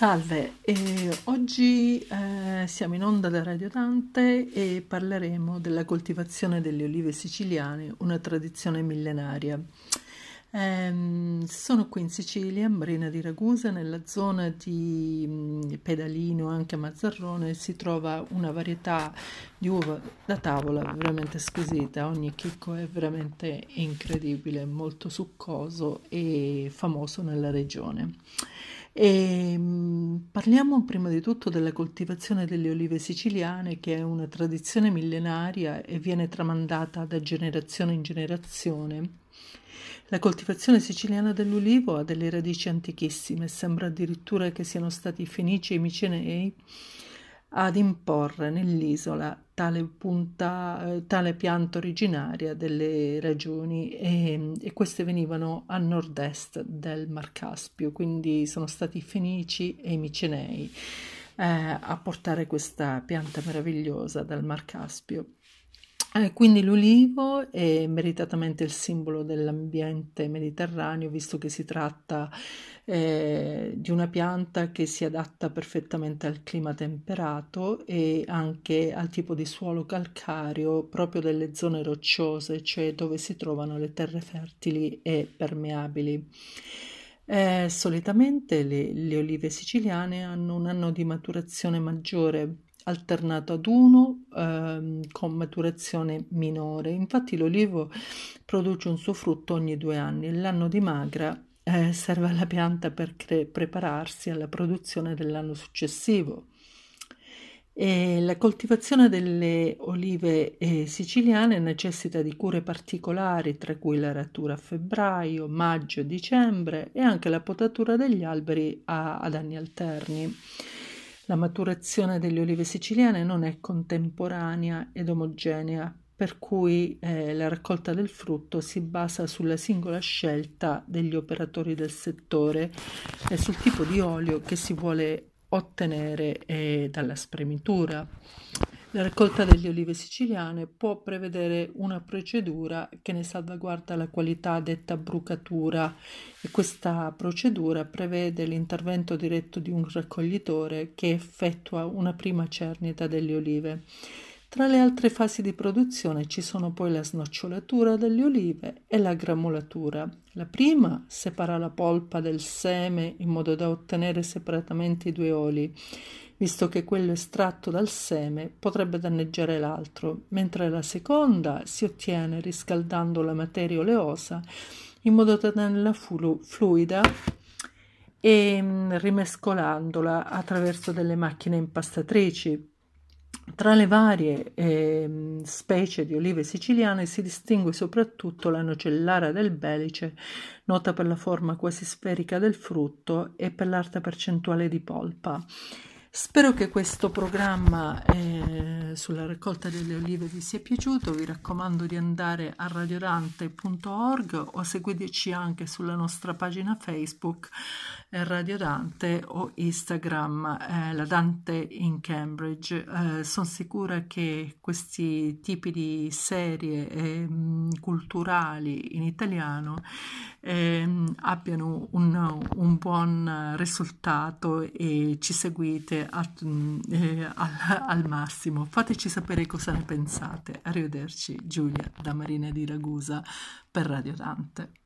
Salve, eh, oggi eh, siamo in onda da Radio Dante e parleremo della coltivazione delle olive siciliane, una tradizione millenaria. Eh, sono qui in Sicilia, Marina di Ragusa, nella zona di mh, Pedalino, anche Mazzarrone, si trova una varietà di uva da tavola veramente squisita, ogni chicco è veramente incredibile, molto succoso e famoso nella regione. E, ehm, parliamo prima di tutto della coltivazione delle olive siciliane, che è una tradizione millenaria e viene tramandata da generazione in generazione. La coltivazione siciliana dell'ulivo ha delle radici antichissime, sembra addirittura che siano stati i Fenici e i Micenei ad imporre nell'isola tale, punta, eh, tale pianta originaria delle regioni e, e, queste venivano a nord-est del Mar Caspio, quindi sono stati i Fenici e i Micenei eh, a portare questa pianta meravigliosa dal Mar Caspio. Eh, quindi l'ulivo è meritatamente il simbolo dell'ambiente mediterraneo, visto che si tratta eh, di una pianta che si adatta perfettamente al clima temperato e anche al tipo di suolo calcareo proprio delle zone rocciose, cioè dove si trovano le terre fertili e permeabili. Eh, solitamente le, le olive siciliane hanno un anno di maturazione maggiore alternato ad uno ehm, con maturazione minore. Infatti l'olivo produce un suo frutto ogni due anni. L'anno di magra eh, serve alla pianta per cre- prepararsi alla produzione dell'anno successivo. E la coltivazione delle olive eh, siciliane necessita di cure particolari, tra cui l'aratura a febbraio, maggio e dicembre e anche la potatura degli alberi a, ad anni alterni. La maturazione delle olive siciliane non è contemporanea ed omogenea, per cui eh, la raccolta del frutto si basa sulla singola scelta degli operatori del settore e sul tipo di olio che si vuole ottenere eh, dalla spremitura. La raccolta delle olive siciliane può prevedere una procedura che ne salvaguarda la qualità detta brucatura e questa procedura prevede l'intervento diretto di un raccoglitore che effettua una prima cernita delle olive. Tra le altre fasi di produzione ci sono poi la snocciolatura delle olive e la gramolatura. La prima separa la polpa del seme in modo da ottenere separatamente i due oli visto che quello estratto dal seme potrebbe danneggiare l'altro, mentre la seconda si ottiene riscaldando la materia oleosa in modo da tenerla flu- fluida e mm, rimescolandola attraverso delle macchine impastatrici. Tra le varie eh, specie di olive siciliane si distingue soprattutto la nocellara del Belice, nota per la forma quasi sferica del frutto e per l'alta percentuale di polpa. Spero che questo programma eh, sulla raccolta delle olive vi sia piaciuto, vi raccomando di andare a radiodante.org o seguiteci anche sulla nostra pagina Facebook eh, Radio Dante o Instagram eh, La Dante in Cambridge. Eh, Sono sicura che questi tipi di serie ehm, culturali in italiano ehm, abbiano un, un buon risultato e ci seguite al, eh, al, al, massimo. Fateci sapere cosa ne pensate. Arrivederci, Giulia da Marina di Ragusa per Radio Dante.